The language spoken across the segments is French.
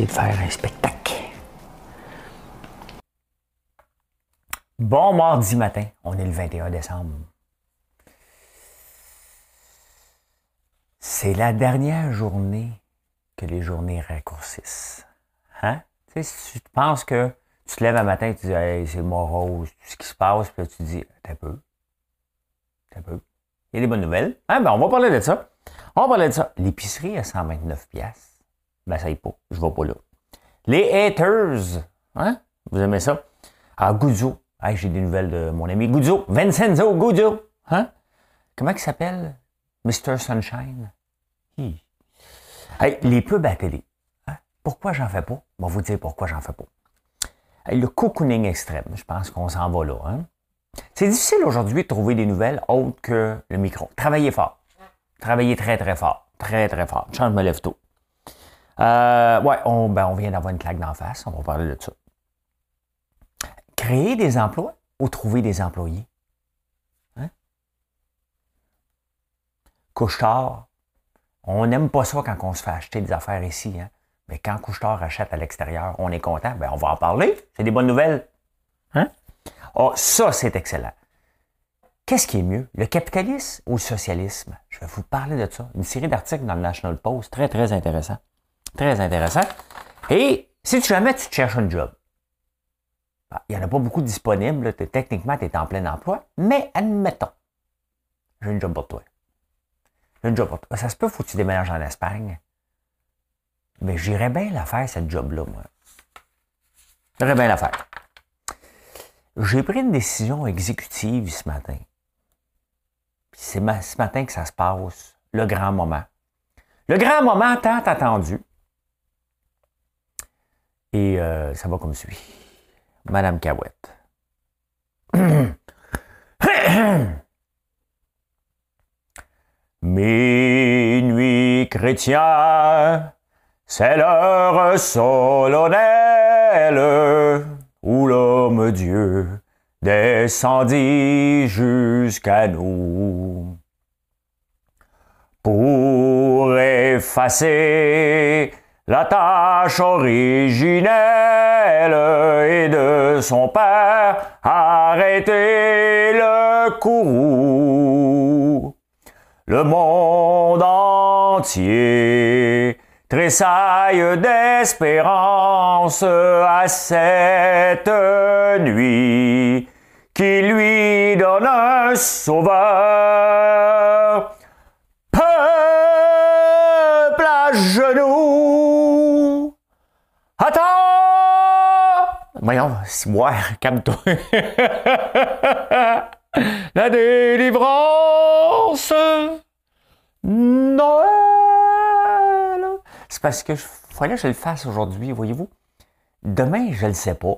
De faire un spectacle. Bon mardi matin, on est le 21 décembre. C'est la dernière journée que les journées raccourcissent. Hein? Tu sais, si tu penses que tu te lèves un matin et tu dis hey, c'est morose, ce qui se passe, puis là, tu dis t'as peu. T'as peu. Il y a des bonnes nouvelles. Hein? Ben, on va parler de ça. On va parler de ça. L'épicerie à 129 ben, ça y est pas. Je vais pas là. Les haters, hein? Vous aimez ça? Ah, Guzzo. j'ai des nouvelles de mon ami Guzzo. Vincenzo Guzzo. Hein? Comment il s'appelle? Mr. Sunshine? Hey, les pubs à télé. Hein? Pourquoi j'en fais pas? On vous dire pourquoi j'en fais pas. le cocooning extrême, je pense qu'on s'en va là. Hein? C'est difficile aujourd'hui de trouver des nouvelles autres que le micro. Travaillez fort. Travaillez très, très fort. Très, très fort. Je me lève tôt. Euh, ouais, on, ben, on vient d'avoir une claque d'en face. On va parler de ça. Créer des emplois ou trouver des employés? Hein? Couche-tard. On n'aime pas ça quand on se fait acheter des affaires ici. Hein? Mais quand Couche-tard achète à l'extérieur, on est content. Ben, on va en parler. C'est des bonnes nouvelles. Hein? Oh, ça, c'est excellent. Qu'est-ce qui est mieux, le capitalisme ou le socialisme? Je vais vous parler de ça. Une série d'articles dans le National Post, très, très intéressant. Très intéressant. Et si tu jamais tu cherches un job, bah, il n'y en a pas beaucoup disponibles. Techniquement, tu es en plein emploi, mais admettons, j'ai un job pour toi. J'ai un job pour toi. Ça se peut, faut que tu déménages en Espagne. Mais j'irais bien la faire, cette job-là, moi. J'irais bien la faire. J'ai pris une décision exécutive ce matin. C'est ce matin que ça se passe, le grand moment. Le grand moment tant attendu. Et euh, ça va comme suit. Madame Cahouette. Minuit chrétien, c'est l'heure solennelle où l'homme Dieu descendit jusqu'à nous pour effacer la tâche originelle est de son père arrêter le courroux. Le monde entier tressaille d'espérance à cette nuit qui lui donne un sauveur. Voyons, moi, calme-toi. La délivrance. Noël. C'est parce que il fallait que je le fasse aujourd'hui, voyez-vous. Demain, je ne le sais pas.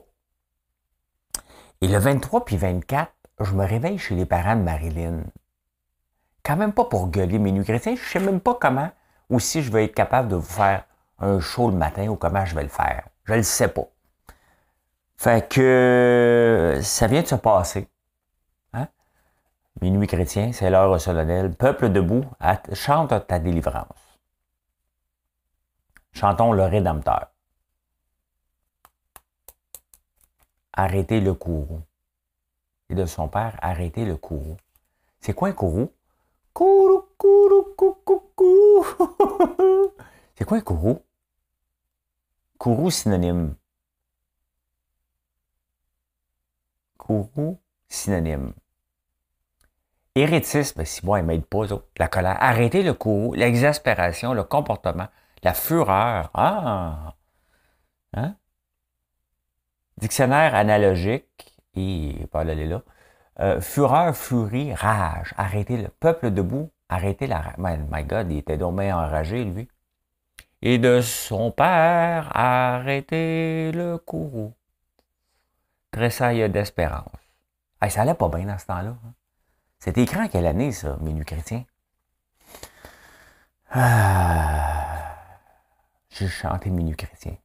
Et le 23 puis 24, je me réveille chez les parents de Marilyn. Quand même pas pour gueuler mes nuits chrétiens, je ne sais même pas comment ou si je vais être capable de vous faire un show le matin ou comment je vais le faire. Je ne le sais pas. Fait que ça vient de se passer. Hein? Minuit chrétien, c'est l'heure solennelle. Peuple debout, chante ta délivrance. Chantons le Rédempteur. Arrêtez le courroux. Et de son père, arrêtez le courroux. C'est quoi un courroux? Courroux, courroux, courroux, C'est quoi un courroux? Courroux synonyme. Courroux, synonyme. Hérétisme, si moi, il m'aide pas, la colère. Arrêtez le courroux, l'exaspération, le comportement, la fureur. Ah! Hein? Dictionnaire analogique, et pas là, là. Euh, fureur, furie, rage. Arrêtez le peuple debout. Arrêtez la rage. My, God, il était donc enragé, lui. et de son père arrêter le courroux. Tressaille d'espérance. ça allait pas bien dans ce temps-là. Hein? C'était écrit quelle année, ça, Minuit chrétien? Ah, j'ai chanté Minuit chrétien.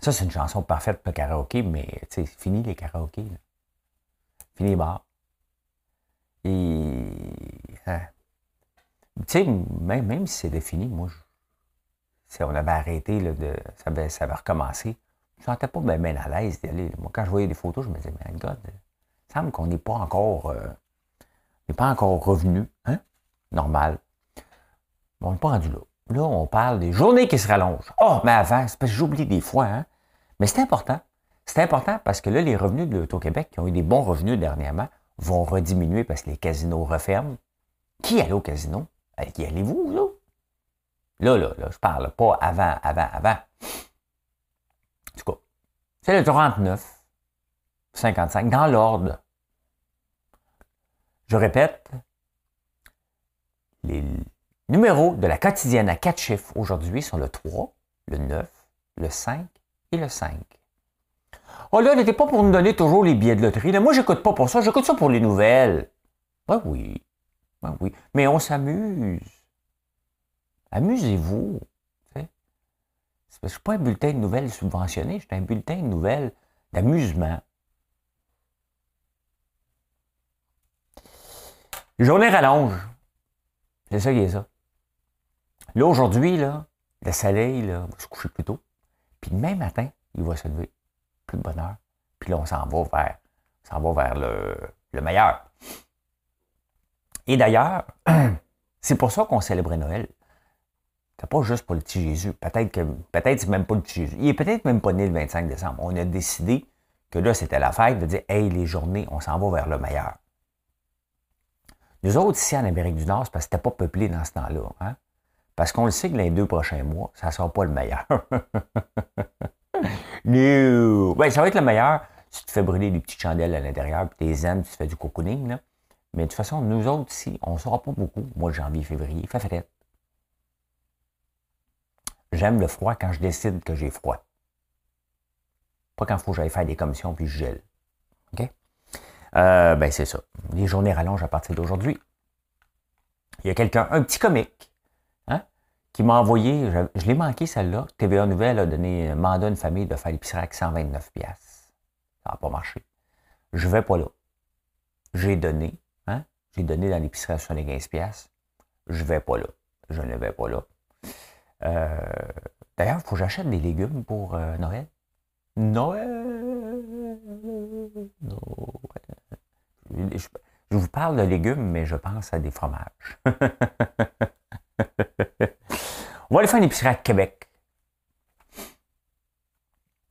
Ça, c'est une chanson parfaite pour le karaoké, mais c'est fini les karaokés. Fini les bars. Et. Hein? Tu sais, même, même si c'était fini, moi, on avait arrêté, là, de, ça, avait, ça avait recommencé, je ne sentais pas bien, à l'aise d'y aller. Moi, quand je voyais des photos, je me disais, mais God, il semble qu'on n'est pas encore. Euh, n'est pas encore revenu. Hein? Normal. on n'est pas rendu là. Là, on parle des journées qui se rallongent. Oh, mais avant, c'est parce que j'oublie des fois, hein? Mais c'est important. C'est important parce que là, les revenus de l'Auto-Québec, qui ont eu des bons revenus dernièrement, vont rediminuer parce que les casinos referment. Qui allait au casino? Y allez-vous, là? Là, là, là, je parle pas avant, avant, avant. Tout cas, c'est le 39, 55, dans l'ordre. Je répète, les numéros de la quotidienne à quatre chiffres aujourd'hui sont le 3, le 9, le 5 et le 5. Oh là, n'était pas pour nous donner toujours les billets de loterie. Là, moi, j'écoute pas pour ça, j'écoute ça pour les nouvelles. Ben oui. Ben oui. Mais on s'amuse. Amusez-vous. Ne suis pas un bulletin de nouvelles subventionné, je suis un bulletin de nouvelles d'amusement. Les journées rallongent. C'est ça qui est ça. Là, aujourd'hui, là, le soleil là, va se coucher plus tôt. Puis demain matin, il va se lever. Plus de bonheur. Puis là, on s'en va vers, s'en va vers le, le meilleur. Et d'ailleurs, c'est pour ça qu'on célébrait Noël. C'est pas juste pour le petit Jésus. Peut-être que peut-être c'est même pas le petit Jésus. Il est peut-être même pas né le 25 décembre. On a décidé que là, c'était la fête de dire Hey, les journées, on s'en va vers le meilleur. Nous autres, ici en Amérique du Nord, c'est parce que c'était pas peuplé dans ce temps-là. Hein? Parce qu'on le sait que les deux prochains mois, ça ne sera pas le meilleur. no. Ben, ça va être le meilleur si tu te fais brûler des petites chandelles à l'intérieur, puis tes aimes, tu fais du cocooning. Là. Mais de toute façon, nous autres ici, on ne saura pas beaucoup. Moi, janvier, février, fait fête. J'aime le froid quand je décide que j'ai froid. Pas quand il faut que j'aille faire des commissions puis je gèle. OK? Euh, ben, c'est ça. Les journées rallongent à partir d'aujourd'hui. Il y a quelqu'un, un petit comique, hein, qui m'a envoyé, je, l'ai manqué celle-là. TVA Nouvelle a donné mandat à une famille de faire l'épicerie avec 129 pièces. Ça n'a pas marché. Je vais pas là. J'ai donné, hein, j'ai donné dans l'épicerie à 75 pièces. Je vais pas là. Je ne vais pas là. Euh, d'ailleurs, il faut que j'achète des légumes pour euh, Noël. Noël. Noël. Je, vous parle de légumes, mais je pense à des fromages. on va aller faire une épicerie à Québec.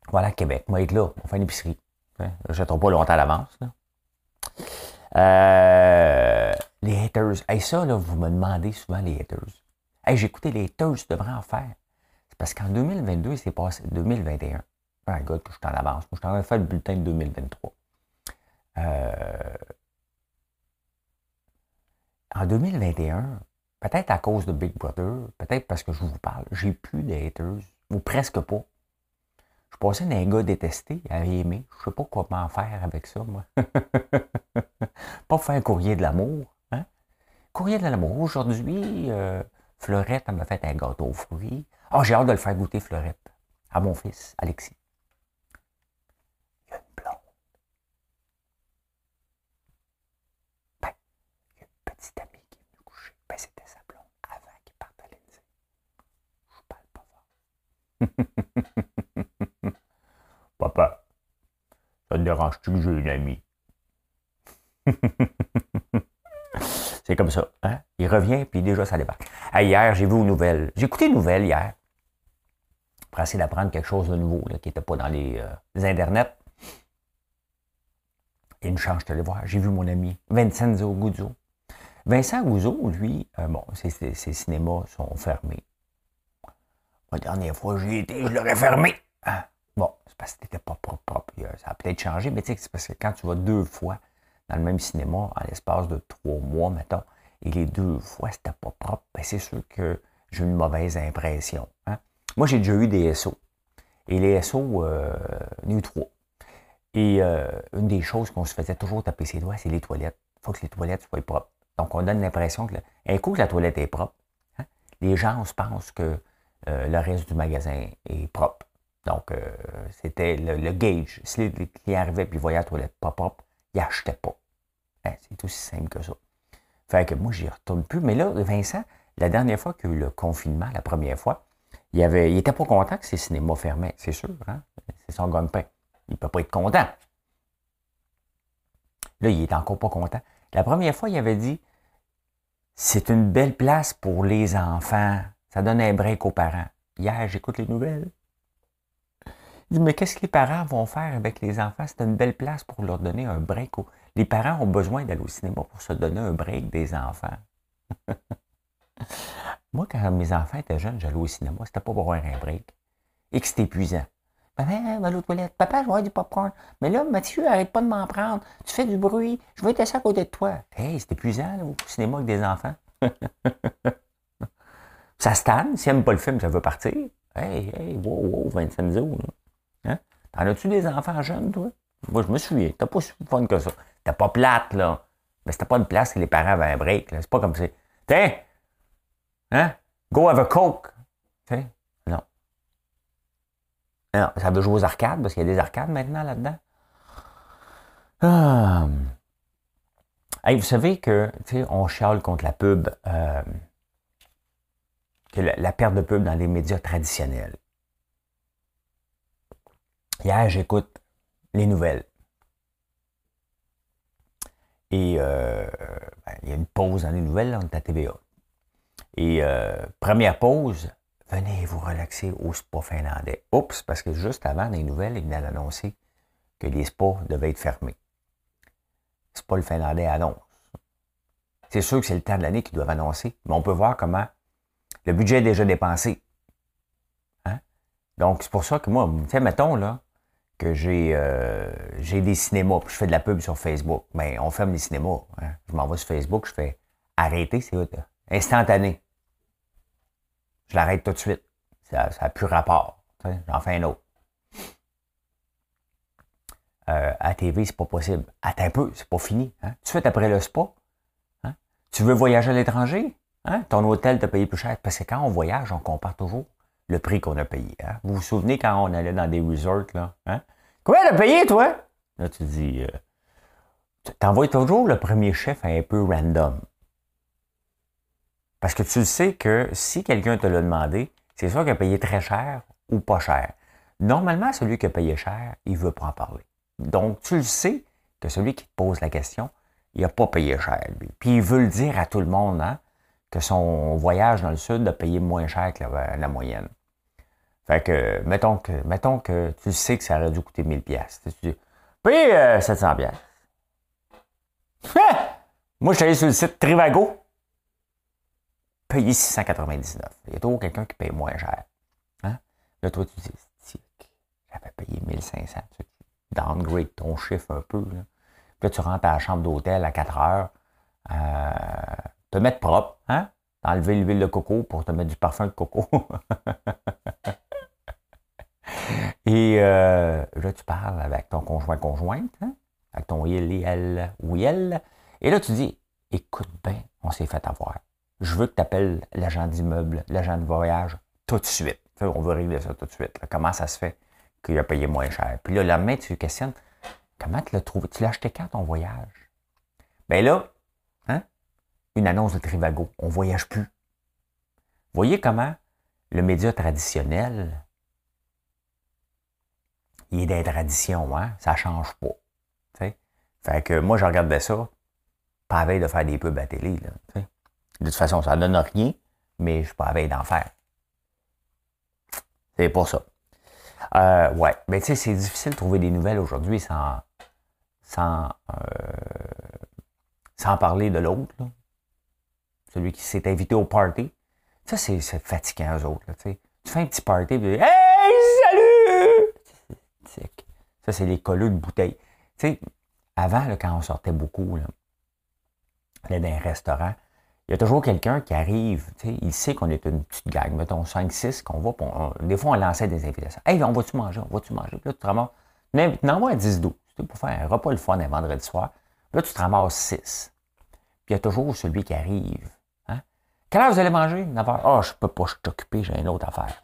Voilà, Québec. On va être là. On va faire une épicerie. Hein, je ne pas longtemps à l'avance. Euh, les haters. Et ça, là, vous me demandez souvent les haters. Hey, écouté les je devrais en faire. C'est parce qu'en 2022, c'est passé 2021. Ah, God, je suis en avance. Moi, je suis en train de faire le bulletin de 2023. Euh, en 2021, peut-être à cause de Big Brother, peut-être parce que je vous parle, j'ai plus de haters, ou presque pas. Je passais d'un gars détesté à aimer. Je ne sais pas comment faire avec ça, moi. pas faire un courrier de l'amour. Hein? Courrier de l'amour. Aujourd'hui, euh, Fleurette, elle m'a fait un gâteau aux fruits. Ah, j'ai hâte de le faire goûter, Fleurette, à mon fils, Alexis. Il y a une blonde. Ben, il y a une petite amie qui est venue coucher. Ben, c'était sa blonde avant qu'il parte à l'Élysée. Je parle pas fort. Papa, ça te dérange-tu que j'ai une amie? C'est comme ça. Hein? Il revient, puis déjà, ça débarque. hier, j'ai vu une nouvelle. J'ai écouté une nouvelle hier. Pour essayer d'apprendre quelque chose de nouveau, qui n'était pas dans les, euh, internets. Et une chance, je te voir. J'ai vu mon ami Vincenzo Guzzo. Vincent Guzzo, lui, euh, bon, ses, cinémas sont fermés. La dernière fois j'ai été, je l'aurais fermé. Hein? Bon, c'est parce que c'était pas propre, propre. Ça a peut-être changé, mais tu sais, c'est parce que quand tu vas deux fois dans le même cinéma en l'espace de trois mois, mettons, et les deux fois, c'était pas propre, ben c'est sûr que j'ai une mauvaise impression. Hein. Moi, j'ai déjà eu des SO. Et les SO, euh, eu trois. Et euh, une des choses qu'on se faisait toujours taper ses doigts, c'est les toilettes. Il faut que les toilettes soient propres. Donc, on donne l'impression que, un coup la toilette est propre, hein, les gens se pensent que euh, le reste du magasin est propre. Donc, euh, c'était le, gauge. Si les clients arrivaient et voyaient la toilette pas propre, ils n'achetaient pas. Hein, c'est aussi simple que ça. Fait que moi, j'y retourne plus. Mais là, Vincent, la dernière fois qu'il y a eu le confinement, la première fois, il avait, il était pas content que ses cinémas fermaient, c'est sûr. Hein? C'est son gagne-pain. Il peut pas être content. Là, il est encore pas content. La première fois, il avait dit c'est une belle place pour les enfants. Ça donne un break aux parents. Hier, j'écoute les nouvelles. Il dit, mais qu'est-ce que les parents vont faire avec les enfants? C'est une belle place pour leur donner un break. Les parents ont besoin d'aller au cinéma pour se donner un break des enfants. Moi, quand mes enfants étaient jeunes, j'allais au cinéma, c'était pas pour avoir un break. Et que c'était épuisant. Papa, va aux toilettes. Papa, je vais avoir du popcorn. Mais là, Mathieu, arrête pas de m'en prendre. Tu fais du bruit. Je vais être assis à côté de toi. Hey, c'est épuisant, là, au cinéma avec des enfants. ça stanne. S'ils n'aiment pas le film, ça veut partir. Hey, hey, wow, wow, 25 jours. Hein? T'en as-tu des enfants jeunes, toi? Moi, je me souviens. T'as pas si fun que ça. T'as pas plate, là. Mais c'était pas une place que les parents avaient un break. C'est pas comme si. Tiens! Hein? Go have a Coke! T'sais? Non. Non, ça veut jouer aux arcades, parce qu'il y a des arcades maintenant là-dedans. Ah. Hey, vous savez que, on chiale contre la pub, euh, que la, perte de pub dans les médias traditionnels. Hier, j'écoute les nouvelles. Et euh, ben, il y a une pause dans les nouvelles, là, on TVA. Et euh, première pause, venez vous relaxer au spa finlandais. Oups, parce que juste avant les nouvelles, il venait d'annoncer que les spas devaient être fermés. Spa le finlandais annonce. C'est sûr que c'est le temps de l'année qu'ils doivent annoncer, mais on peut voir comment le budget est déjà dépensé. Hein? Donc, c'est pour ça que moi, mettons, là, que j'ai euh, j'ai des cinémas, puis je fais de la pub sur Facebook. Mais ben, on ferme les cinémas. Hein. Je m'en vais sur Facebook, je fais arrêter, c'est instantané. Je l'arrête tout de suite. Ça n'a plus rapport. J'en fais un autre. Euh, à TV, c'est pas possible. Attends un peu, c'est pas fini. Tout de suite après le spa, tu veux voyager à l'étranger? Hein? Ton hôtel t'a payé plus cher. Parce que quand on voyage, on compare toujours le prix qu'on a payé. Hein? Vous vous souvenez quand on allait dans des resorts, là? Hein? Combien t'as payé, toi? Là, tu dis, euh, t'envoies toujours le premier chef un peu random. Parce que tu sais que si quelqu'un te l'a demandé, c'est soit qu'il a payé très cher ou pas cher. Normalement, celui qui a payé cher, il ne veut pas en parler. Donc, tu le sais que celui qui te pose la question, il n'a pas payé cher, lui. Puis il veut le dire à tout le monde, hein, que son voyage dans le sud a payé moins cher que la, moyenne. Fait que, mettons que, mettons que tu sais que ça aurait dû coûter 1000 pièces. Tu dis, paye 700 pièces. Moi, je suis allé sur le site Trivago. Payé 699. Il y a toujours quelqu'un qui paye moins cher. Hein? Là, toi, tu dis, j'avais payé 1500. Tu downgrade ton chiffre un peu. Là. Puis là, tu rentres à la chambre d'hôtel à 4 heures. Euh, te mettre propre, hein? Enlever l'huile de coco pour te mettre du parfum de coco. Et euh, là, tu parles avec ton conjoint-conjointe, hein? avec ton il, elle ou elle. Et là, tu dis, écoute bien, on s'est fait avoir. Je veux que tu appelles l'agent d'immeuble, l'agent de voyage, tout de suite. On veut régler ça tout de suite. Comment ça se fait qu'il a payé moins cher? Puis là, la main, tu questionnes, comment tu l'as trouvé? Tu l'as acheté quand ton voyage? Ben là? Une annonce de Trivago. On ne voyage plus. Voyez comment le média traditionnel, il est des traditions, hein? ça ne change pas. Fait que moi, je regardais ça, pas à de faire des pubs à télé. Là, de toute façon, ça ne donne rien, mais je ne suis pas à veille d'en faire. C'est pour ça. Euh, ouais, mais tu sais, c'est difficile de trouver des nouvelles aujourd'hui sans, sans, euh, sans parler de l'autre celui qui s'est invité au party. Ça, c'est fatigant, eux autres. tu fais un petit party, puis Hey, salut! Ça, c'est les colleux de bouteilles. Tu sais, avant, quand on sortait beaucoup, là, allait dans un restaurant, il y a toujours quelqu'un qui arrive, il sait qu'on est une petite gang, mettons 5-6, qu'on va, des fois on lançait des invitations. Hey, on va-tu manger, on va-tu manger? Puis là, tu te ramasses, n'envoie 10-12, pour faire un repas le fun un vendredi soir. Puis là, tu te ramasses 6. Puis il y a toujours celui qui arrive. Hein? Quelle heure vous allez manger? 9h. Ah, oh, je peux pas, je suis occupé, j'ai une autre affaire.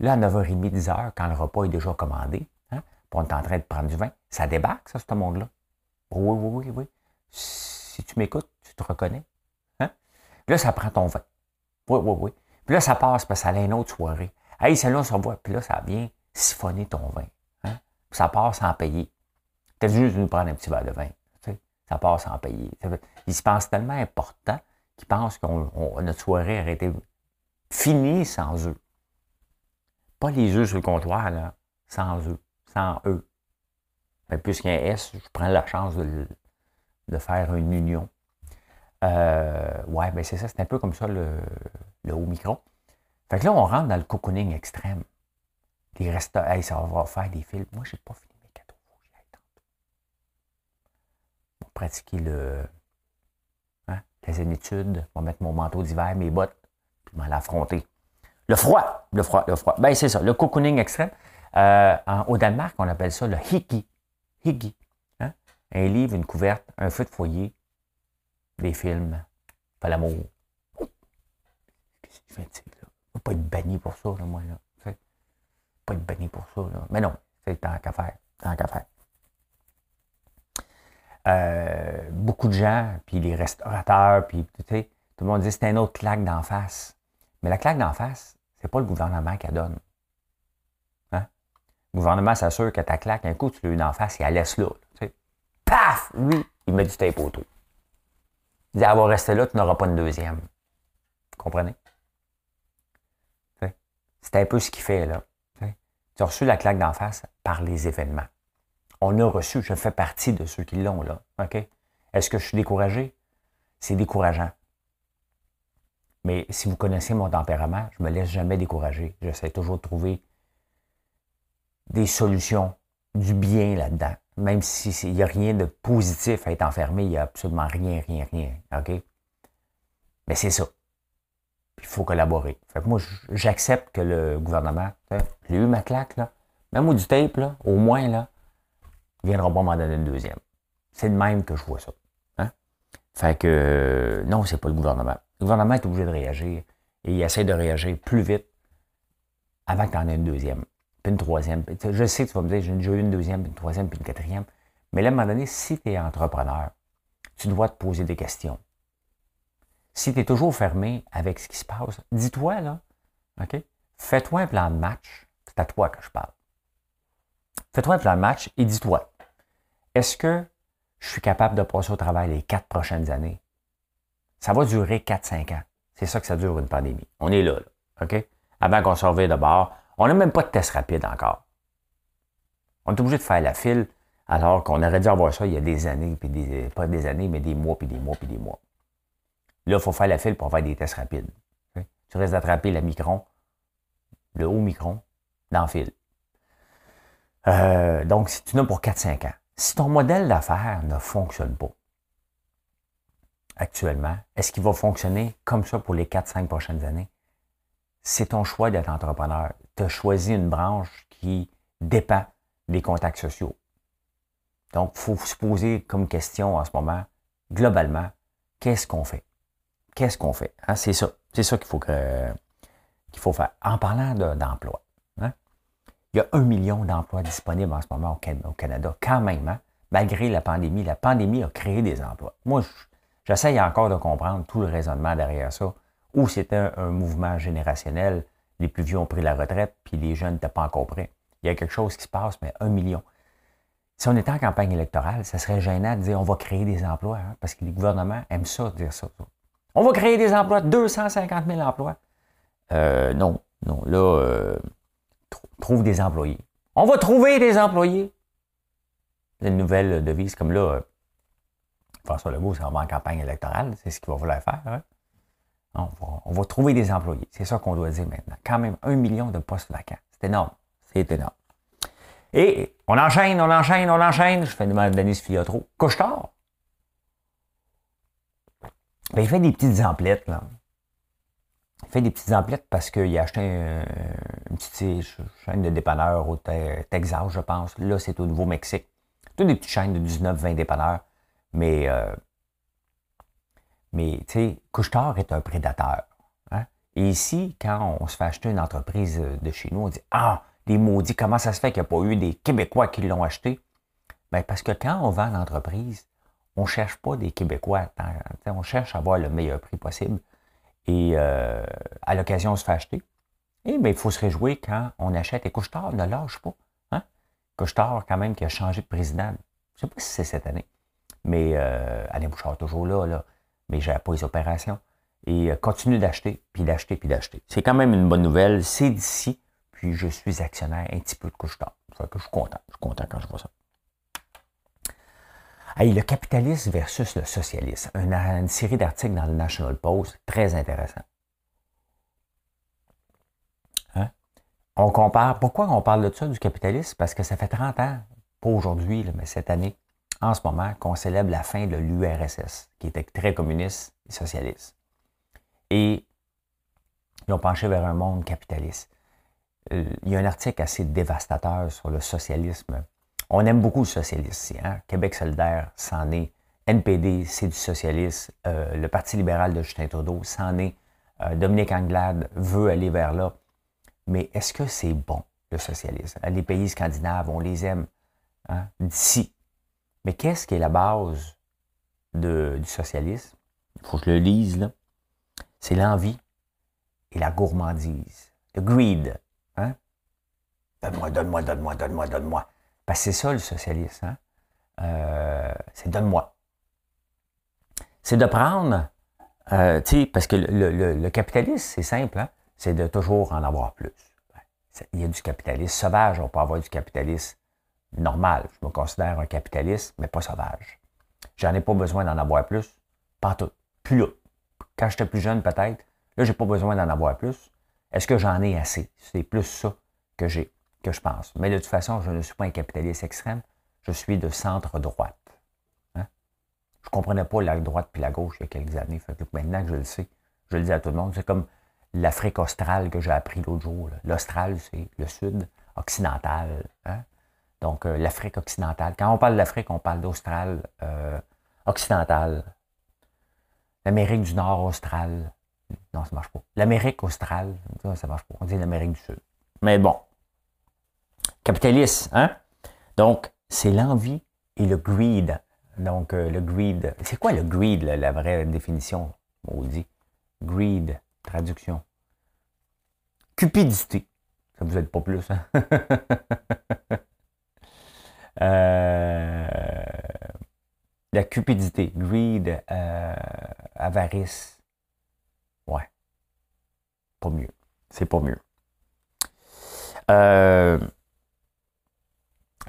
Là, à 9h30, 10h, quand le repas est déjà commandé, hein, on est en train de prendre du vin, ça débarque, ça, ce monde-là. Oui, oui, oui, oui. Si tu m'écoutes, tu te reconnais. Puis là, ça prend ton vin. Oui, oui, oui. Puis là, ça passe parce que ça a une autre soirée. Hey, celle-là, on se revoit. Puis là, ça vient siphonner ton vin. Hein? Puis ça passe sans payer. T'as juste nous prendre un petit verre de vin. Ça passe sans payer. Ils se pensent tellement important qu'ils pensent que notre soirée aurait été finie sans eux. Pas les œufs sur le comptoir, là. Sans eux. Sans eux. Mais puisqu'il y a un S, je prends la chance de, de faire une union. Euh, ouais, ben c'est ça, c'est un peu comme ça le, haut micro. Fait que là, on rentre dans le cocooning extrême. Les restaurants, hey, ça va faire des films. Moi, j'ai pas fini mes cadeaux. On va pratiquer le, hein, la zénitude. On va mettre mon manteau d'hiver, mes bottes, puis m'en l'affronter. Le froid, le froid, le froid. Ben, c'est ça, le cocooning extrême. Euh, au Danemark, on appelle ça le hiki. Hiki. Hein? Un livre, une couverte, un feu de foyer, des films, pas l'amour. Qu'est-ce que là? pas être banni pour ça, là, moi, là. Pas être banni pour ça, là. Mais non, c'est tant qu'à faire. Tant qu'à faire. Euh, beaucoup de gens, puis les restaurateurs, puis tu sais, tout le monde dit c'est un autre claque d'en face. Mais la claque d'en face, c'est pas le gouvernement qui la donne. Hein? Le gouvernement s'assure que ta claque, un coup, tu l'as eu d'en face, il la laisse là. Paf! Lui, il met du tape autour. Il dit, elle va rester là, tu n'auras pas une deuxième. Vous comprenez? C'est un peu ce qu'il fait là. Tu as reçu la claque d'en face par les événements. On a reçu, je fais partie de ceux qui l'ont là. OK? Est-ce que je suis découragé? C'est décourageant. Mais si vous connaissez mon tempérament, je ne me laisse jamais décourager. J'essaie toujours de trouver des solutions, du bien là-dedans même s'il n'y a rien de positif à être enfermé, il n'y a absolument rien, rien, rien. OK? Mais c'est ça. Il faut collaborer. Moi, j'accepte que le gouvernement, j'ai eu ma claque, là, même au du tape, là, au moins, là, viendra pas m'en donner une deuxième. C'est de même que je vois ça. Hein? Fait que, euh, non, c'est pas le gouvernement. Le gouvernement est obligé de réagir et il essaie de réagir plus vite avant que tu en aies une deuxième puis une troisième. Je sais que tu vas me dire, j'ai déjà eu une deuxième, puis une troisième, puis une quatrième. Mais là, à un moment donné, si tu es entrepreneur, tu dois te poser des questions. Si tu es toujours fermé avec ce qui se passe, dis-toi, là, OK? Fais-toi un plan de match. C'est à toi que je parle. Fais-toi un plan de match et dis-toi, est-ce que je suis capable de passer au travail les quatre prochaines années? Ça va durer 4-5 ans. C'est ça que ça dure une pandémie. On est là, là OK? Avant qu'on se de bord, on n'a même pas de test rapide encore. On est obligé de faire la file alors qu'on aurait dû avoir ça il y a des années, puis des, pas des années, mais des mois, puis des mois, puis des mois. Là, il faut faire la file pour faire des tests rapides. Tu restes d'attraper la micron, le haut micron, dans le fil. Euh, donc, tu n'as pour 4-5 ans. Si ton modèle d'affaires ne fonctionne pas actuellement, est-ce qu'il va fonctionner comme ça pour les 4-5 prochaines années? C'est ton choix d'être entrepreneur tu as choisi une branche qui dépend des contacts sociaux. Donc, il faut se poser comme question en ce moment, globalement, qu'est-ce qu'on fait? Qu'est-ce qu'on fait? Hein? C'est ça. C'est ça qu'il faut, qu'il faut faire. En parlant d'emploi? Il y a un million d'emplois disponibles en ce moment au, Canada, quand même, hein? malgré la pandémie. La pandémie a créé des emplois. Moi, j'essaye encore de comprendre tout le raisonnement derrière ça, ou c'était un mouvement générationnel, les plus vieux ont pris la retraite, puis les jeunes n'étaient pas encore prêts. Il y a quelque chose qui se passe, mais un million. Si on était en campagne électorale, ça serait gênant de dire on va créer des emplois, hein, parce que les gouvernements aiment ça, dire ça. On va créer des emplois, 250 000 emplois. Euh, non, non, là, euh, trouve des employés. On va trouver des employés. Une nouvelle devise comme là, euh, François Legault, ça va en campagne électorale, c'est ce qu'il va vouloir faire. Hein? On va, trouver des employés. C'est ça qu'on doit dire maintenant. Quand même un million de postes vacants. C'est énorme. C'est énorme. Et on enchaîne, on enchaîne, on enchaîne. Je fais une demande Denis Filiotro. Couche-tard. Ben, il fait des petites emplettes, là. Fait des petites emplettes parce qu'il a acheté une petite chaîne de dépanneurs au Texas, je pense. Là, c'est au Nouveau-Mexique. Toutes des petites chaînes de 19-20 dépanneurs. Mais, euh, mais tu sais, Couchetard est un prédateur. Hein. Et ici, quand on se fait acheter une entreprise de chez nous, on dit Ah, les maudits, comment ça se fait qu'il n'y a pas eu des Québécois qui l'ont acheté? Bien, parce que quand on vend l'entreprise, on ne cherche pas des Québécois. On cherche à avoir le meilleur prix possible. Et euh, à l'occasion, on se fait acheter. Et bien, il faut se réjouir quand on achète. Et Couchetard ne lâche pas. Hein? Couchetard, quand même, qui a changé de président. Je ne sais pas si c'est cette année. Mais euh, Alain Bouchard, toujours là, là. Mais j'ai pas les opérations. Et euh, continue d'acheter, puis d'acheter, puis d'acheter. C'est quand même une bonne nouvelle. C'est d'ici. Puis je suis actionnaire un petit peu de Couchetard. Que je suis content. Je suis content quand je vois ça. Hey, le capitalisme versus le socialisme. Une, série d'articles dans le National Post, très intéressant. Hein? On compare. Pourquoi on parle de ça, du capitalisme? Parce que ça fait 30 ans, pas aujourd'hui, mais cette année, en ce moment, qu'on célèbre la fin de l'URSS, qui était très communiste et socialiste. Et ils ont penché vers un monde capitaliste. Euh, il y a un article assez dévastateur sur le socialisme on aime beaucoup le socialisme ici. Hein? Québec solidaire, c'en est. NPD, c'est du socialisme. Euh, le Parti libéral de Justin Trudeau, c'en est. Euh, Dominique Anglade veut aller vers là. Mais est-ce que c'est bon, le socialisme? Les pays scandinaves, on les aime hein? d'ici. Mais qu'est-ce qui est la base du socialisme? Il faut que je le lise, là. C'est l'envie et la gourmandise. Le greed. Hein? Donne-moi, donne-moi, donne-moi, donne-moi, donne-moi. Parce que c'est ça le socialisme. Hein? Euh, c'est donne-moi. C'est de prendre, euh, parce que le, capitalisme, c'est simple, hein? c'est de toujours en avoir plus. Il y a du capitalisme sauvage, on peut avoir du capitalisme normal. Je me considère un capitaliste, mais pas sauvage. J'en ai pas besoin d'en avoir plus, pas tout. Plus là. Quand j'étais plus jeune, peut-être, là, j'ai pas besoin d'en avoir plus. Est-ce que j'en ai assez? C'est plus ça que j'ai que je pense. Mais de toute façon, je ne suis pas un capitaliste extrême, je suis de centre-droite. Hein? Je ne comprenais pas la droite puis la gauche il y a quelques années. maintenant que je le sais, je le dis à tout le monde. C'est comme l'Afrique australe que j'ai appris l'autre jour. L'Austral, c'est le sud occidental. Hein? Donc, euh, l'Afrique occidentale. Quand on parle d'Afrique, on parle d'Austral euh, occidental. L'Amérique du Nord austral. Non, ça ne marche pas. L'Amérique australe, ça ne marche pas. On dit l'Amérique du Sud. Mais bon, capitaliste. Hein? Donc, c'est l'envie et le greed. Donc, euh, le greed. C'est quoi le greed, la vraie définition? On dit. Greed, traduction. Cupidité. Ça vous aide pas plus, hein? Euh, la cupidité, greed, euh, avarice. Ouais. Pas mieux. C'est pas mieux. Euh,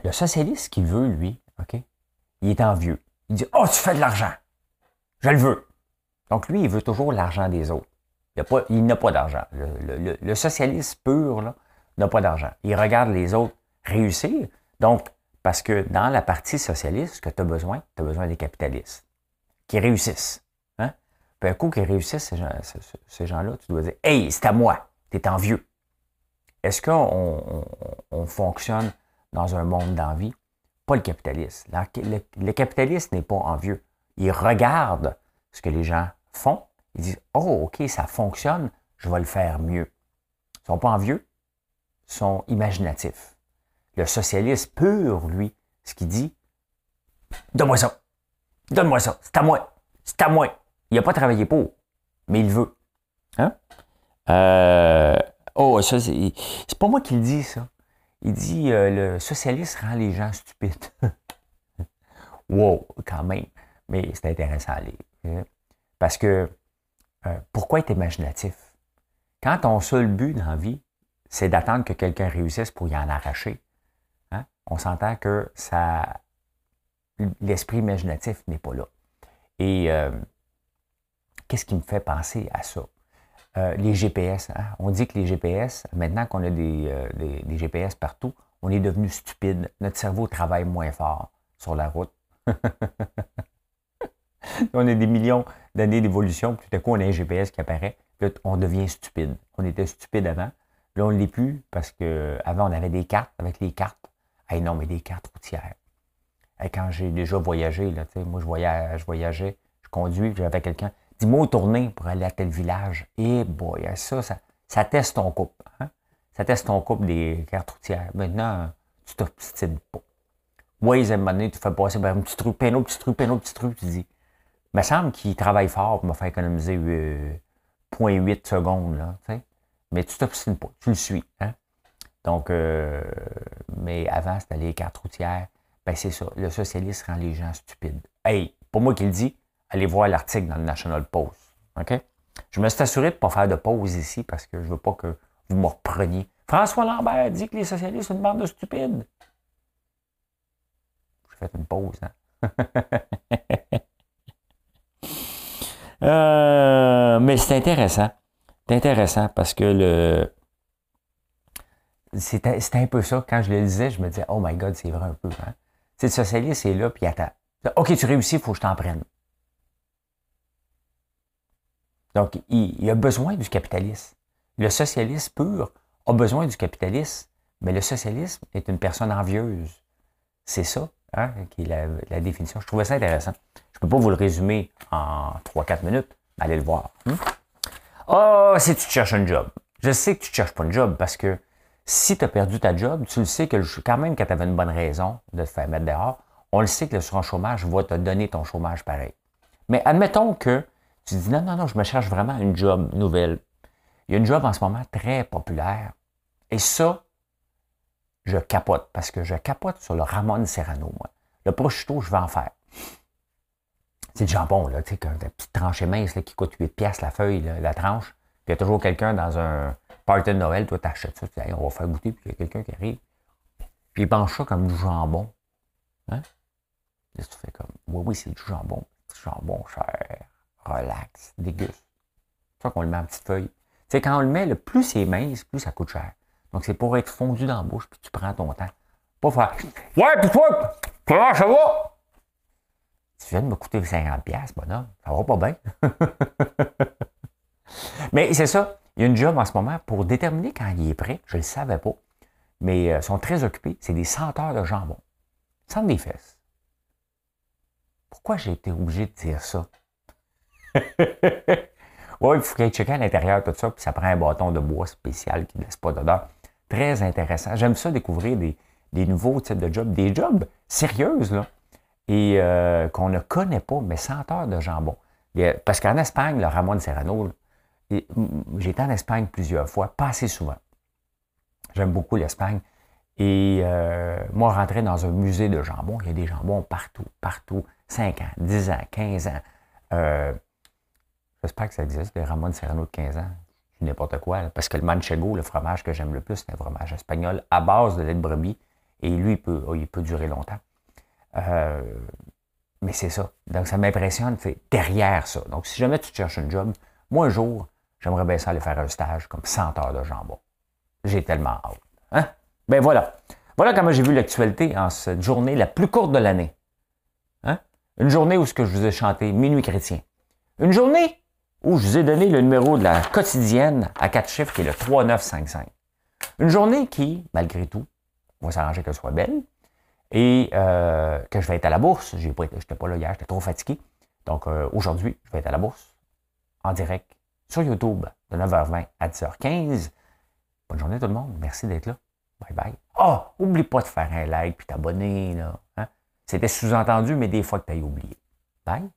le socialiste qui veut, lui, OK, il est envieux. Il dit Oh, tu fais de l'argent. Je le veux. Donc, lui, il veut toujours l'argent des autres. Il n'a pas, d'argent. Le, socialiste pur n'a pas d'argent. Il regarde les autres réussir. Donc, parce que dans la partie socialiste, ce que tu as besoin, tu as besoin des capitalistes qui réussissent. Hein? Puis un coup qu'ils réussissent, ces gens-là, tu dois dire Hey, c'est à moi, tu es envieux. Est-ce qu'on fonctionne dans un monde d'envie. Pas le capitaliste. Le, capitaliste n'est pas envieux. Il regarde ce que les gens font. Il dit Oh, OK, ça fonctionne, je vais le faire mieux. Ils ne sont pas envieux, ils sont imaginatifs. Le socialiste pur, lui, ce qu'il dit Donne-moi ça. Donne-moi ça. C'est à moi. C'est à moi. Il n'a pas travaillé pour, mais il veut. Hein? Euh, oh, ça, c'est pas moi qui le dis, ça. Il dit euh, le socialiste rend les gens stupides. wow, quand même. Mais c'est intéressant à lire. Hein. Parce que euh, pourquoi être imaginatif? Quand ton seul but dans la vie, c'est d'attendre que quelqu'un réussisse pour y en arracher, hein, on s'entend que ça l'esprit imaginatif n'est pas là. Et euh, qu'est-ce qui me fait penser à ça? Euh, les GPS. Hein. On dit que les GPS, maintenant qu'on a euh, des, GPS partout, on est devenu stupide. Notre cerveau travaille moins fort sur la route. on a des millions d'années d'évolution, puis tout à coup, on a un GPS qui apparaît, puis on devient stupide. On était stupide avant. Là, on ne l'est plus parce qu'avant, on avait des cartes. Avec les cartes, hey, non, mais des cartes routières. quand j'ai déjà voyagé, là, moi, je, voyage, je voyageais, je conduis, j'avais quelqu'un. Dis-moi tourner pour aller à tel village. Et boy, ça, ça, ça teste ton couple. Hein? Ça teste ton couple des cartes routières. Maintenant, tu t'obstines pas. Oui, à un moment donné, tu fais passer un petit truc, autre petit truc, autre petit truc, tu dis. Il me semble qu'il travaille fort pour me faire économiser 0.8 euh, secondes, là, mais tu t'obstines pas, tu le suis. Hein? Donc, euh, mais avant, c'était les cartes routières. Ben, c'est ça. Le socialiste rend les gens stupides. Hey, pour moi qui le dit, allez voir l'article dans le National Post. Je me suis assuré de ne pas faire de pause ici parce que je ne veux pas que vous me repreniez. François Lambert dit que les socialistes sont une bande de stupides. J'ai fait une pause, hein? Euh, mais c'est intéressant. C'est intéressant parce que le. C'était un peu ça. Quand je le lisais, je me disais, oh my God, c'est vrai un peu. Hein? le socialiste c'est là, puis attends. OK, tu réussis, il faut que je t'en prenne. Donc, il, a besoin du capitalisme. Le socialiste pur a besoin du capitalisme, mais le socialisme est une personne envieuse. C'est ça, hein, qui est la, définition. Je trouvais ça intéressant. Je ne peux pas vous le résumer en 3-4 minutes. Allez le voir. Ah, oh, si tu cherches un job. Je sais que tu ne cherches pas un job parce que si tu as perdu ta job, tu le sais que quand même que tu avais une bonne raison de te faire mettre dehors, on le sait que le chômage va te donner ton chômage pareil. Mais admettons que tu dis non, non, non, je me cherche vraiment une job nouvelle. Il y a une job en ce moment très populaire. Et ça, je capote parce que je capote sur le Ramon Serrano, moi. Le prosciutto, je vais en faire. C'est du jambon, là, tu sais, une petite tranchée mince qui coûte 8 piastres la feuille, la tranche. Puis il y a toujours quelqu'un dans un party de Noël, toi, t'achètes ça, tu dis, on va faire goûter, puis il y a quelqu'un qui arrive. Puis il penche ça comme du jambon. Hein? Là, tu fais comme, oui, oui, c'est du jambon. Du jambon cher, relax, déguste. C'est qu'on le met en petite feuille. Sais, quand on le met, le plus c'est mince, plus ça coûte cher. Donc, c'est pour être fondu dans la bouche, puis tu prends ton temps. Pas faire, ouais, puis toi, comment ça va? Tu viens de me coûter 50$, bonhomme. Ça va pas bien. Mais c'est ça. Il y a une job en ce moment pour déterminer quand il est prêt. Je ne le savais pas. Mais euh, ils sont très occupés. C'est des senteurs de jambon. Sentent des fesses. Pourquoi j'ai été obligé de dire ça? oui, il faut qu'il checker à l'intérieur tout ça, puis ça prend un bâton de bois spécial qui ne laisse pas d'odeur. Très intéressant. J'aime ça découvrir des, nouveaux types de jobs, des jobs sérieuses, là et euh, qu'on ne connaît pas, mais senteur de jambon. Parce qu'en Espagne, le Ramon Serrano, j'ai été en Espagne plusieurs fois, pas assez souvent. J'aime beaucoup l'Espagne. Et euh, moi, rentrer dans un musée de jambon, il y a des jambons partout, partout. 5 ans, 10 ans, 15 ans. Euh, j'espère que ça existe, Ramon Serrano de 15 ans. N'importe quoi. parce que le manchego, le fromage que j'aime le plus, c'est un fromage espagnol à base de lait de brebis. Et lui, il peut, il peut durer longtemps. Euh, mais c'est ça. Donc, ça m'impressionne, c'est derrière ça. Donc, si jamais tu cherches un job, moi, un jour, j'aimerais bien ça aller faire un stage comme senteur de jambon. J'ai tellement hâte. Hein? Ben voilà. Voilà comment j'ai vu l'actualité en cette journée la plus courte de l'année. Hein? Une journée où ce que je vous ai chanté Minuit chrétien. Une journée où je vous ai donné le numéro de la quotidienne à quatre chiffres qui est le 3955. Une journée qui, malgré tout, va s'arranger qu'elle soit belle, et euh, que je vais être à la bourse. Je n'étais pas là hier, j'étais trop fatigué. Donc euh, aujourd'hui, je vais être à la bourse en direct sur YouTube de 9h20 à 10h15. Bonne journée tout le monde. Merci d'être là. Bye bye. Oh, oublie pas de faire un like puis t'abonner. Hein? C'était sous-entendu, mais des fois que tu as oublié. Bye.